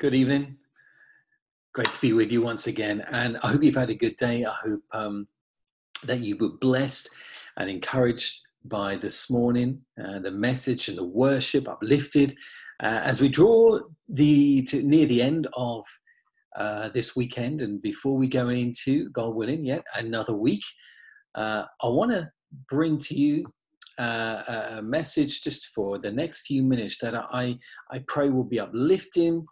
Good evening. Great to be with you once again. And I hope you've had a good day. I hope um, that you were blessed and encouraged by this morning, uh, the message and the worship uplifted. Uh, as we draw the to, near the end of uh, this weekend, and before we go into, God willing, yet another week, uh, I want to bring to you uh, a message just for the next few minutes that I, I pray will be uplifting,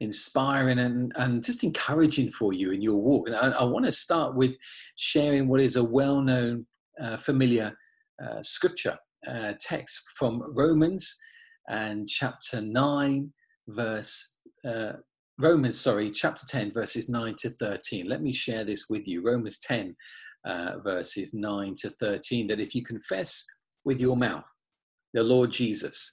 inspiring and, and just encouraging for you in your walk. And I, I want to start with sharing what is a well known, uh, familiar uh, scripture uh, text from Romans and chapter 9, verse. Uh, Romans, sorry, chapter 10, verses 9 to 13. Let me share this with you. Romans 10, uh, verses 9 to 13. That if you confess with your mouth the Lord Jesus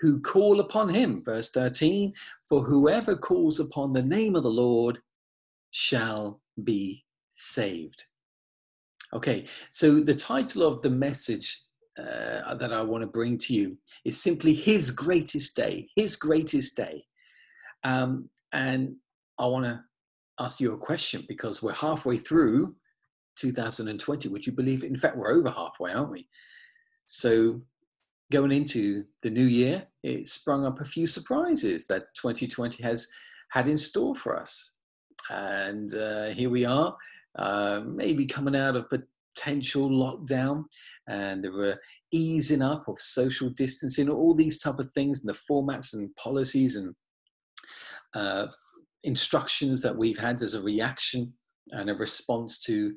who call upon him. Verse 13 For whoever calls upon the name of the Lord shall be saved. Okay, so the title of the message uh, that I want to bring to you is simply His Greatest Day, His Greatest Day. Um, and I want to ask you a question because we're halfway through 2020. Would you believe it? In fact, we're over halfway, aren't we? So going into the new year, it sprung up a few surprises that 2020 has had in store for us. And uh, here we are, uh, maybe coming out of potential lockdown, and there were easing up of social distancing, all these type of things, and the formats and policies and uh, instructions that we've had as a reaction and a response to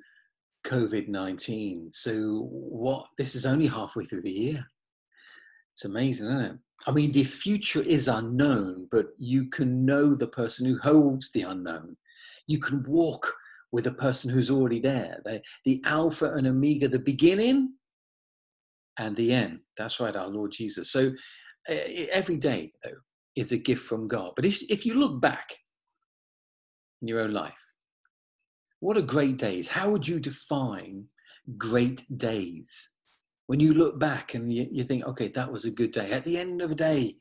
COVID 19. So, what this is only halfway through the year. It's amazing, isn't it? I mean, the future is unknown, but you can know the person who holds the unknown. You can walk with a person who's already there. The, Alpha and Omega, the beginning and the end. That's right, our Lord Jesus. So every day, though, is a gift from God. But if, if you look back in your own life, what are great days? How would you define great days? When you look back and you, you think, okay, that was a good day. At the end of the day,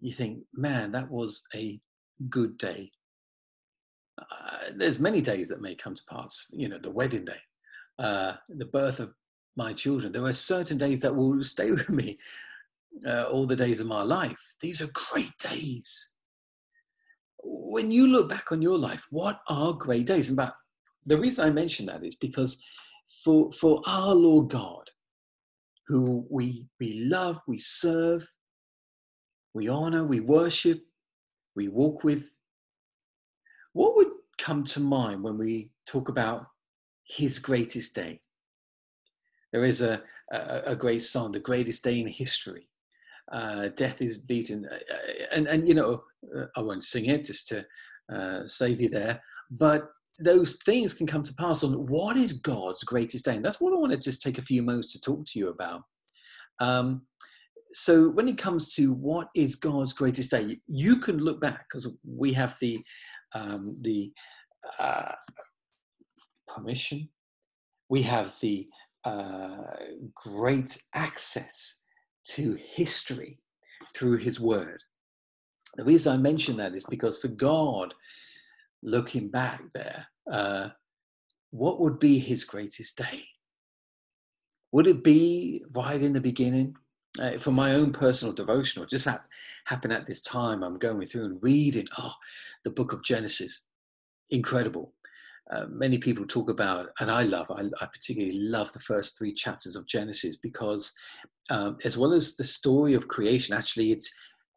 you think, man, that was a good day. Uh, there's many days that may come to pass. You know, the wedding day, uh, the birth of my children. There are certain days that will stay with me uh, all the days of my life. These are great days. When you look back on your life, what are great days? And the reason I mention that is because for for our Lord God, who we, we love, we serve, we honor, we worship, we walk with. What would come to mind when we talk about his greatest day? There is a, a, a great song, The Greatest Day in History. Uh, death is beaten. Uh, uh, and, and, you know, uh, I won't sing it just to uh, save you there, but those things can come to pass on what is God's greatest aim. That's what I want to just take a few moments to talk to you about. Um, so when it comes to what is God's greatest day, you can look back because we have the um, the uh, permission, we have the uh, great access to history through His Word. The reason I mention that is because for God, looking back there, uh, what would be his greatest day? Would it be right in the beginning? Uh, for my own personal devotional, just ha- happened at this time. I'm going through and reading, oh, the book of Genesis. Incredible. Uh, many people talk about, and I love, I, I, particularly love the first three chapters of Genesis because, um, as well as the story of creation, actually, it's,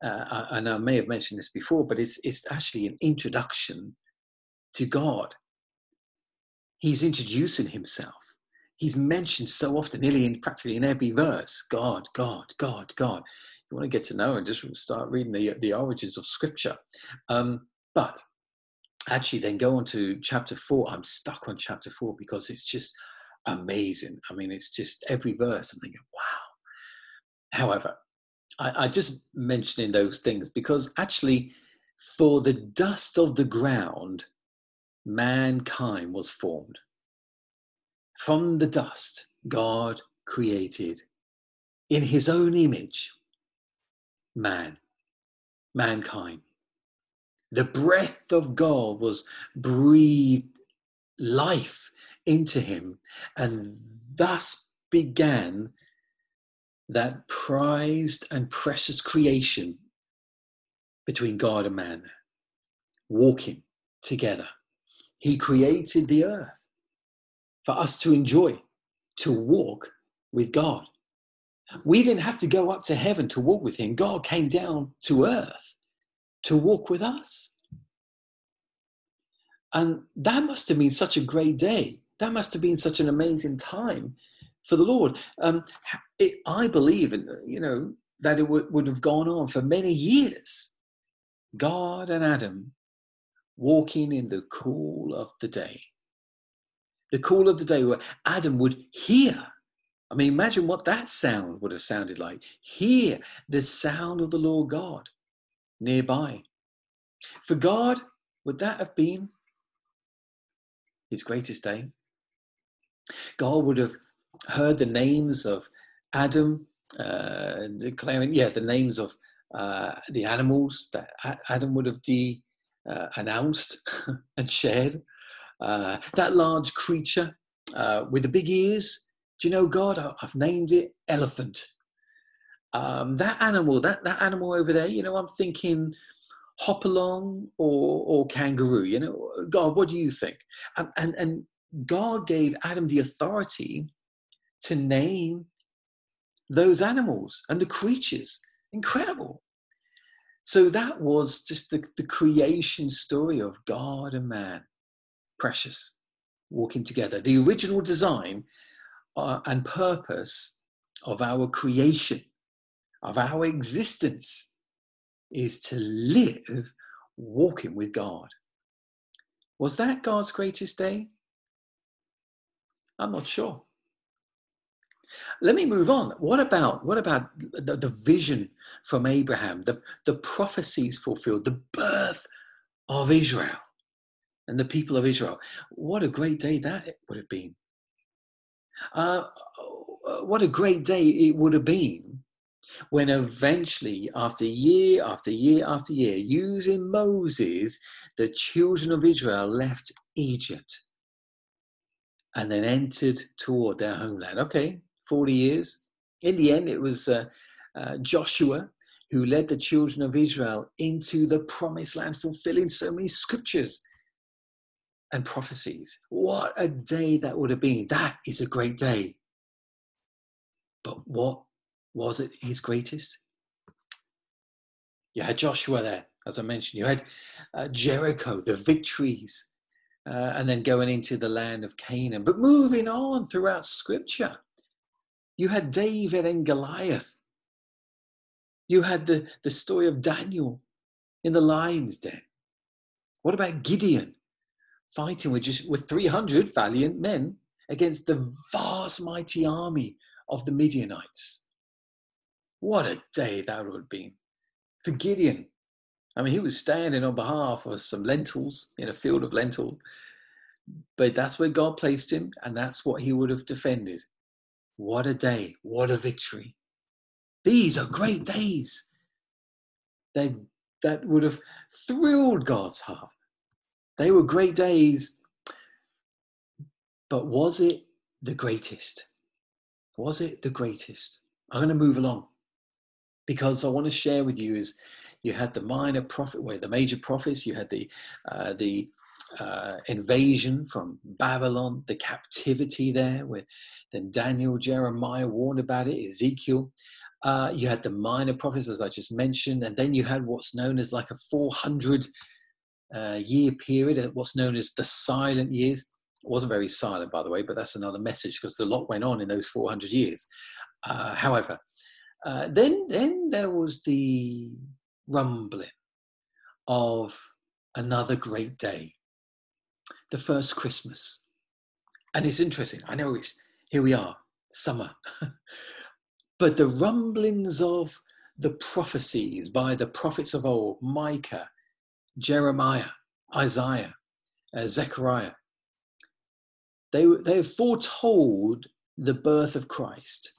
uh, and I may have mentioned this before, but it's, it's actually an introduction to God. He's introducing himself. He's mentioned so often, nearly in practically in every verse God, God, God, God. You want to get to know and just start reading the, the origins of Scripture. Um, but actually then go on to chapter four. I'm stuck on chapter four because it's just amazing. I mean, it's just every verse I'm thinking, wow. However, I, I just mentioning those things because actually, for the dust of the ground, mankind was formed. From the dust, God created in his own image man, mankind. The breath of God was breathed life into him, and thus began that prized and precious creation between God and man, walking together. He created the earth for us to enjoy, to walk with God. We didn't have to go up to heaven to walk with Him. God came down to earth to walk with us. And that must have been such a great day. That must have been such an amazing time for the Lord. Um, it, I believe, you know, that it would, would have gone on for many years. God and Adam walking in the cool of the day. The cool of the day where Adam would hear. I mean, imagine what that sound would have sounded like. Hear the sound of the Lord God nearby. For God, would that have been his greatest day? God would have heard the names of Adam, uh, declaring, yeah, the names of uh, the animals that Adam would have de, uh, announced and shared. Uh, that large creature uh, with the big ears, do you know, God, I've named it elephant. Um, that animal, that, that animal over there, you know, I'm thinking hopalong or, or kangaroo, you know, God, what do you think? And, and, and God gave Adam the authority to name those animals and the creatures. Incredible. So that was just the, the creation story of God and man. Precious, walking together. The original design uh, and purpose of our creation, of our existence, is to live walking with God. Was that God's greatest day? I'm not sure. Let me move on. What about what about the, the vision from Abraham, the, the prophecies fulfilled, the birth of Israel and the people of Israel? What a great day that would have been. Uh, what a great day it would have been when eventually, after year after year after year, using Moses, the children of Israel left Egypt and then entered toward their homeland. Okay, 40 years. In the end, it was uh, uh, Joshua who led the children of Israel into the promised land, fulfilling so many scriptures and prophecies. What a day that would have been. That is a great day. But what was it his greatest? You had Joshua there, as I mentioned. You had uh, Jericho, the victories, uh, and then going into the land of Canaan. But moving on throughout scripture, you had David and Goliath. You had the, the story of Daniel in the lion's den. What about Gideon fighting with just with 300 valiant men against the vast mighty army of the Midianites? What a day that would have been. For Gideon, I mean, he was standing on behalf of some lentils in a field of lentil, but that's where God placed him, and that's what he would have defended. What a day. What a victory. These are great days. They, that would have thrilled God's heart. They were great days. But was it the greatest? Was it the greatest? I'm going to move along because I want to share with you is you had the minor prophet, where the major prophets, you had the uh, the uh, invasion from Babylon, the captivity there, with then Daniel, Jeremiah warned about it, Ezekiel. Uh, you had the minor prophets, as I just mentioned, and then you had what's known as like a 400 uh, year period, uh, what's known as the silent years. It wasn't very silent, by the way, but that's another message because a lot went on in those 400 years. Uh, however, uh, then then there was the rumbling of another great day. The first Christmas. And it's interesting. I know it's here we are, summer. but the rumblings of the prophecies by the prophets of old, Micah, Jeremiah, Isaiah, uh, Zechariah, they, they foretold the birth of Christ.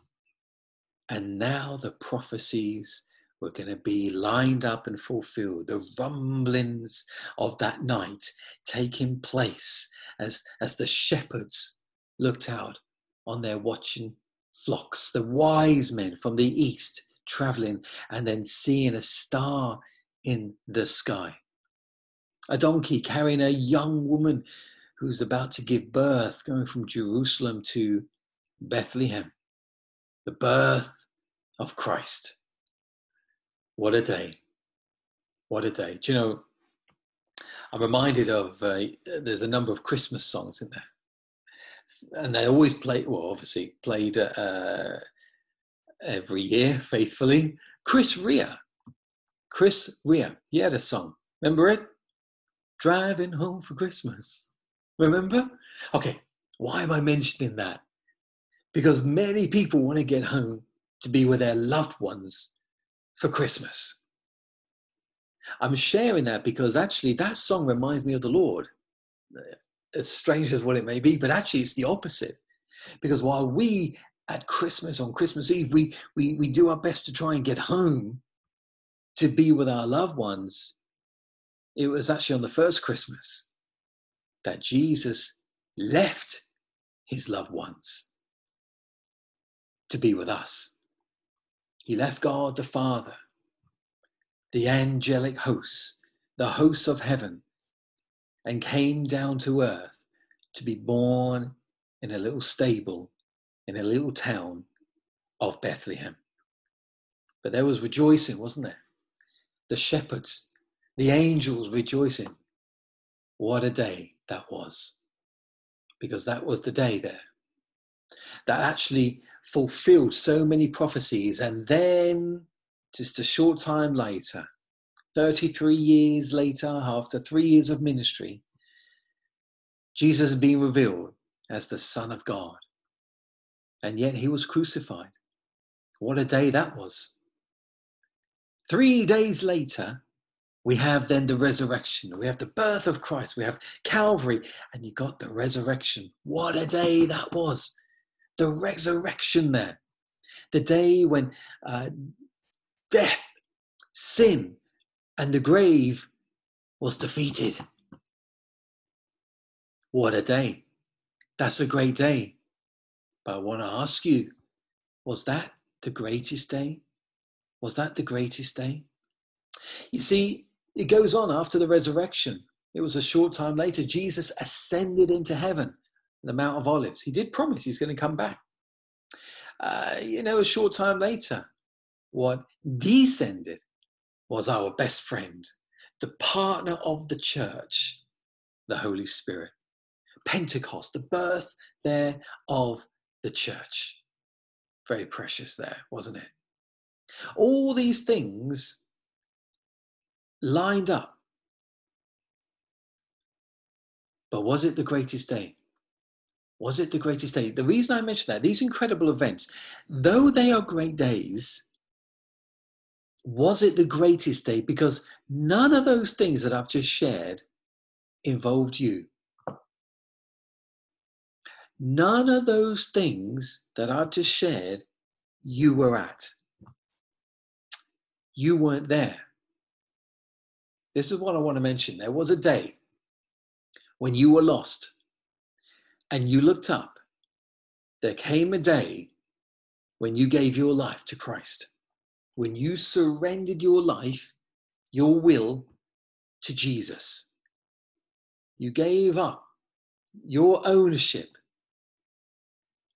And now the prophecies were going to be lined up and fulfilled. The rumblings of that night taking place as, as the shepherds looked out on their watching flocks, the wise men from the east traveling and then seeing a star in the sky. A donkey carrying a young woman who's about to give birth, going from Jerusalem to Bethlehem. The birth of Christ. What a day. What a day. Do you know, I'm reminded of, uh, there's a number of Christmas songs in there. And they always play, well, obviously played uh, every year faithfully. Chris Rea, Chris Rea, he had a song. Remember it? Driving home for Christmas. Remember? Okay, why am I mentioning that? Because many people want to get home to be with their loved ones for Christmas. I'm sharing that because actually that song reminds me of the Lord. As strange as what it may be, but actually it's the opposite. Because while we at Christmas, on Christmas Eve, we, we, we do our best to try and get home to be with our loved ones, it was actually on the first Christmas that Jesus left his loved ones to be with us. He left God the Father, the angelic hosts, the hosts of heaven, and came down to earth to be born in a little stable in a little town of Bethlehem. But there was rejoicing, wasn't there? The shepherds, the angels rejoicing. What a day that was. Because that was the day there that actually fulfilled so many prophecies. And then, just a short time later, 33 years later, after three years of ministry, Jesus had been revealed as the Son of God and yet he was crucified. What a day that was. Three days later, we have then the resurrection. We have the birth of Christ. We have Calvary, and you got the resurrection. What a day that was. The resurrection there. The day when uh, death, sin, and the grave was defeated. What a day. That's a great day. But I want to ask you was that the greatest day? Was that the greatest day? You see, it goes on after the resurrection. It was a short time later. Jesus ascended into heaven, the Mount of Olives. He did promise he's going to come back. Uh, you know, a short time later, what descended was our best friend, the partner of the church, the Holy Spirit. Pentecost, the birth there of the church. Very precious there, wasn't it? All these things lined up. But was it the greatest day? Was it the greatest day? The reason I mention that, these incredible events, though they are great days, was it the greatest day? Because none of those things that I've just shared involved you. None of those things that I've just shared, you were at. You weren't there. This is what I want to mention. There was a day when you were lost and you looked up. There came a day when you gave your life to Christ, when you surrendered your life, your will to Jesus. You gave up your ownership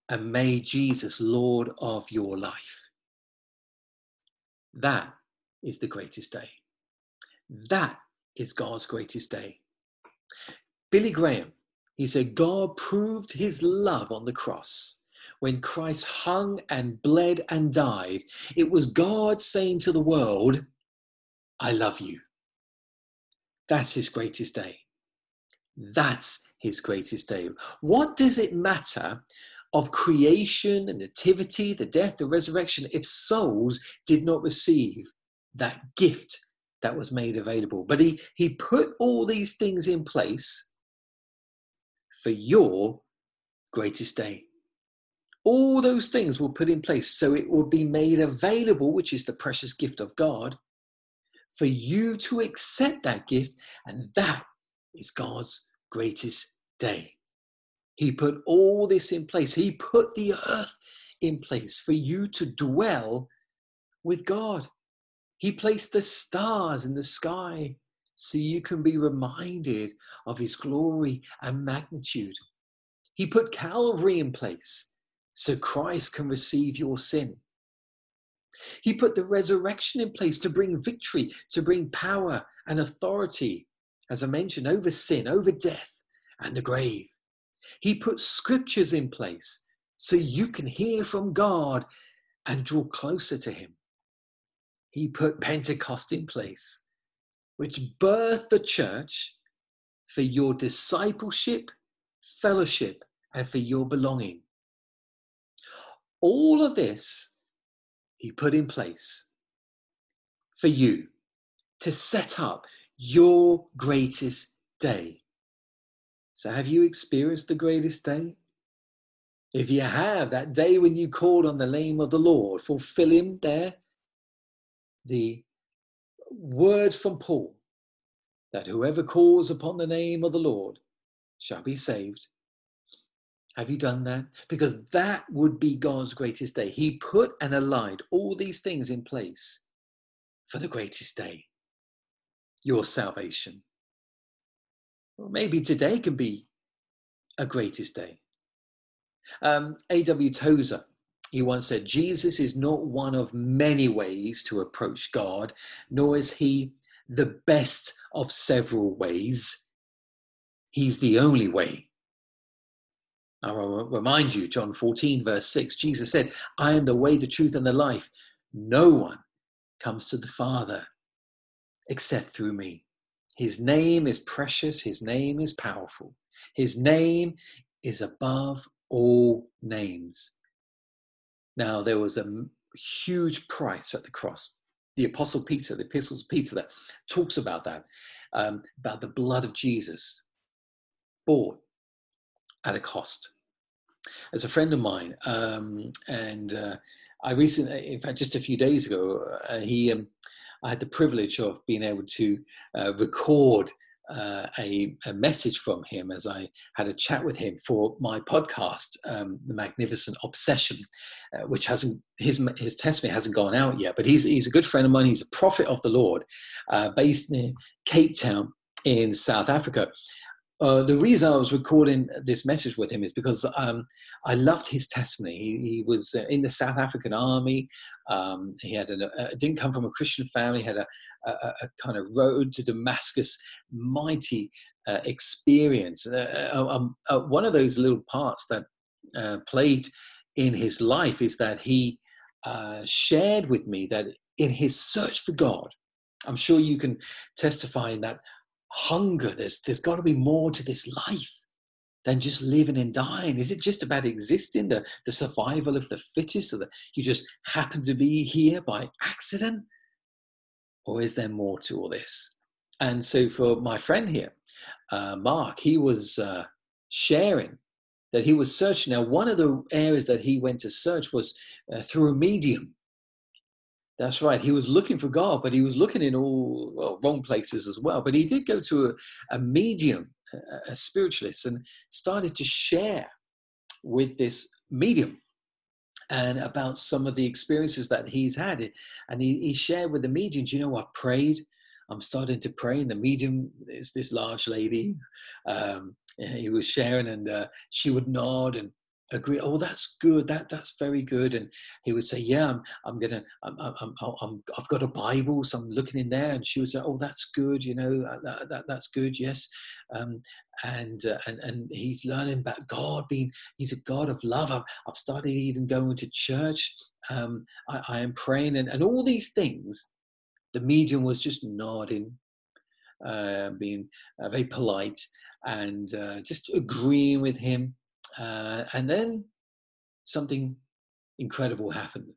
and made Jesus Lord of your life. That is the greatest day. That is God's greatest day. Billy Graham, he said, God proved his love on the cross. When Christ hung and bled and died, it was God saying to the world, I love you. That's his greatest day. That's his greatest day. What does it matter of creation and nativity, the death, the resurrection, if souls did not receive that gift that was made available? But he, he put all these things in place for your greatest day. All those things were put in place so it would be made available, which is the precious gift of God, for you to accept that gift. And that is God's greatest day. He put all this in place. He put the earth in place for you to dwell with God. He placed the stars in the sky so you can be reminded of His glory and magnitude. He put Calvary in place so Christ can receive your sin. He put the resurrection in place to bring victory, to bring power and authority, as I mentioned, over sin, over death, and the grave. He put scriptures in place so you can hear from God and draw closer to Him. He put Pentecost in place, which birthed the church for your discipleship, fellowship, and for your belonging. All of this He put in place for you to set up your greatest day. So, have you experienced the greatest day? If you have, that day when you called on the name of the Lord, fulfill Him there. The word from Paul that whoever calls upon the name of the Lord shall be saved. Have you done that? Because that would be God's greatest day. He put and aligned all these things in place for the greatest day your salvation. Well, maybe today can be a greatest day. Um, A.W. Tozer, he once said, Jesus is not one of many ways to approach God, nor is he the best of several ways. He's the only way. I will remind you, John 14, verse 6, Jesus said, I am the way, the truth, and the life. No one comes to the Father except through me. His name is precious, His name is powerful, His name is above all names. Now, there was a huge price at the cross. The Apostle Peter, the epistles of Peter, that talks about that, um, about the blood of Jesus bought at a cost. As a friend of mine, um, and uh, I recently, in fact, just a few days ago, uh, he um, I had the privilege of being able to uh, record uh, a, a, message from him as I had a chat with him for my podcast, um, The Magnificent Obsession, uh, which hasn't his his testimony hasn't gone out yet. But he's he's a good friend of mine. He's a prophet of the Lord, uh, based near Cape Town in South Africa. Uh, the reason I was recording this message with him is because um, I loved his testimony. He, he was uh, in the South African army. Um, he had a, uh, didn't come from a Christian family. Had a, a, a kind of road to Damascus, mighty uh, experience. Uh, um, one of those little parts that played in his life is that he shared with me that in his search for God, I'm sure you can testify in that hunger. There's there's got to be more to this life than just living and dying. Is it just about existing, the, the survival of the fittest, or that you just happen to be here by accident? Or is there more to all this? And so for my friend here, uh, Mark, he was uh, sharing that he was searching. Now, one of the areas that he went to search was uh, through a medium. That's right. He was looking for God, but he was looking in all well, wrong places as well. But he did go to a, a medium, a, spiritualist, and started to share with this medium and about some of the experiences that he's had. And he, he shared with the medium, you know, I prayed. I'm starting to pray. And the medium is this large lady. Um, he was sharing, and uh, she would nod and agree oh that's good that that's very good and he would say yeah i'm, I'm gonna I'm, I'm, I'm, i've got a bible so i'm looking in there and she would say oh that's good you know uh, that, that that's good yes um, and, uh, and and he's learning about god being he's a god of love i've, I've started even going to church um, I, I am praying and, and all these things the medium was just nodding uh, being uh, very polite and uh, just agreeing with him. Uh, and then something incredible happened.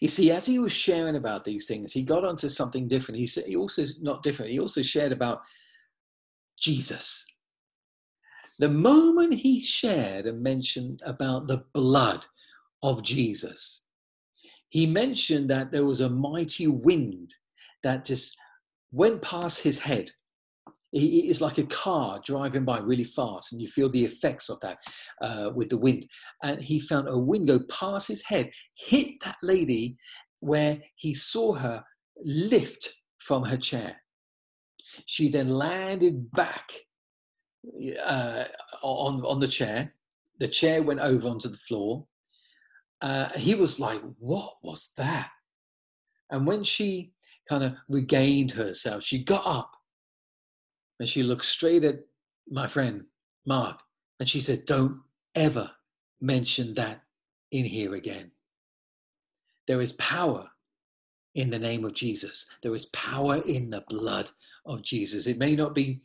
You see, as he was sharing about these things, he got onto something different. He said, he also not different. He also shared about Jesus. The moment he shared and mentioned about the blood of Jesus, he mentioned that there was a mighty wind that just went past his head. It's like a car driving by really fast, and you feel the effects of that uh, with the wind. And he found a wind go past his head, hit that lady where he saw her lift from her chair. She then landed back uh, on, on the chair. The chair went over onto the floor. Uh, he was like, What was that? And when she kind of regained herself. She got up and she looked straight at my friend, Mark, and she said, Don't ever mention that in here again. There is power in the name of Jesus, there is power in the blood of Jesus. It may not be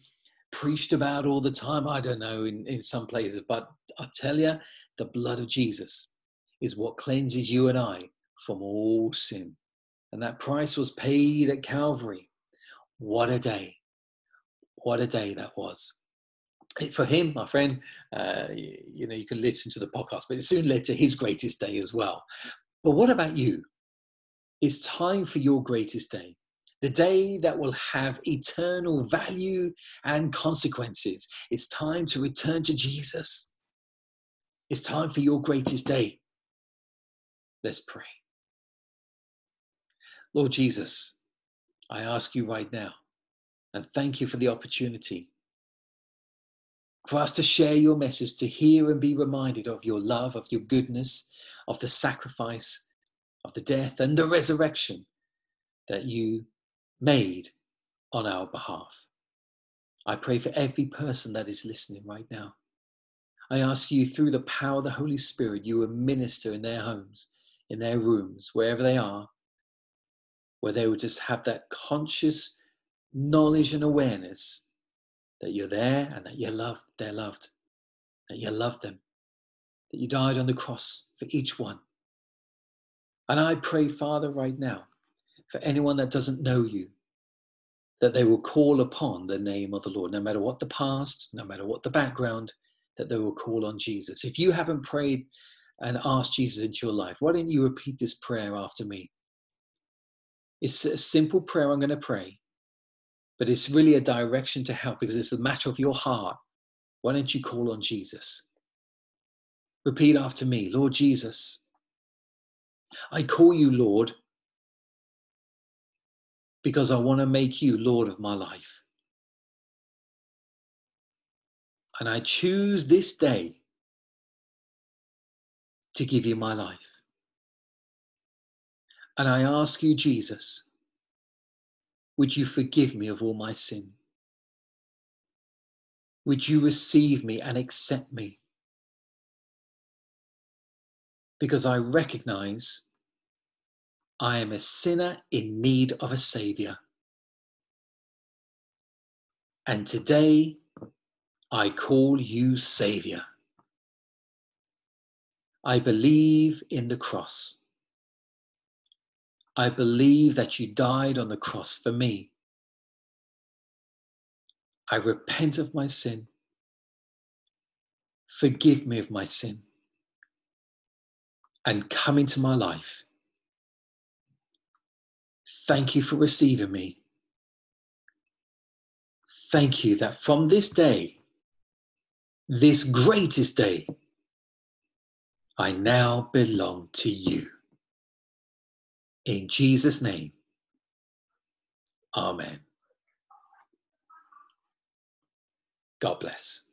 preached about all the time, I don't know, in, in some places, but I tell you, the blood of Jesus is what cleanses you and I from all sin and that price was paid at Calvary. What a day! What a day that was. For him, my friend, uh, you, you know, you can listen to the podcast, but it soon led to his greatest day as well. But what about you? It's time for your greatest day the day that will have eternal value and consequences. It's time to return to Jesus. It's time for your greatest day. Let's pray. Lord Jesus, I ask you right now, and thank you for the opportunity for us to share your message, to hear and be reminded of your love, of your goodness, of the sacrifice, of the death and the resurrection that you made on our behalf. I pray for every person that is listening right now. I ask you through the power of the Holy Spirit, you will minister in their homes, in their rooms, wherever they are, where they would just have that conscious knowledge and awareness that you're there and that you're loved, they're loved, that you love them, that you died on the cross for each one. And I pray, Father, right now, for anyone that doesn't know you, that they will call upon the name of the Lord, no matter what the past, no matter what the background, that they will call on Jesus. If you haven't prayed and asked Jesus into your life, why don't you repeat this prayer after me? It's a simple prayer I'm going to pray, but it's really a direction to help because it's a matter of your heart. Why don't you call on Jesus? Repeat after me Lord Jesus, I call you Lord because I want to make you Lord of my life. And I choose this day to give you my life. And I ask you, Jesus, would you forgive me of all my sin? Would you receive me and accept me? Because I recognize I am a sinner in need of a Savior. And today I call you Savior. I believe in the cross. I believe that you died on the cross for me. I repent of my sin. Forgive me of my sin. And come into my life. Thank you for receiving me. Thank you that from this day, this greatest day, I now belong to you. In Jesus' name, Amen. God bless.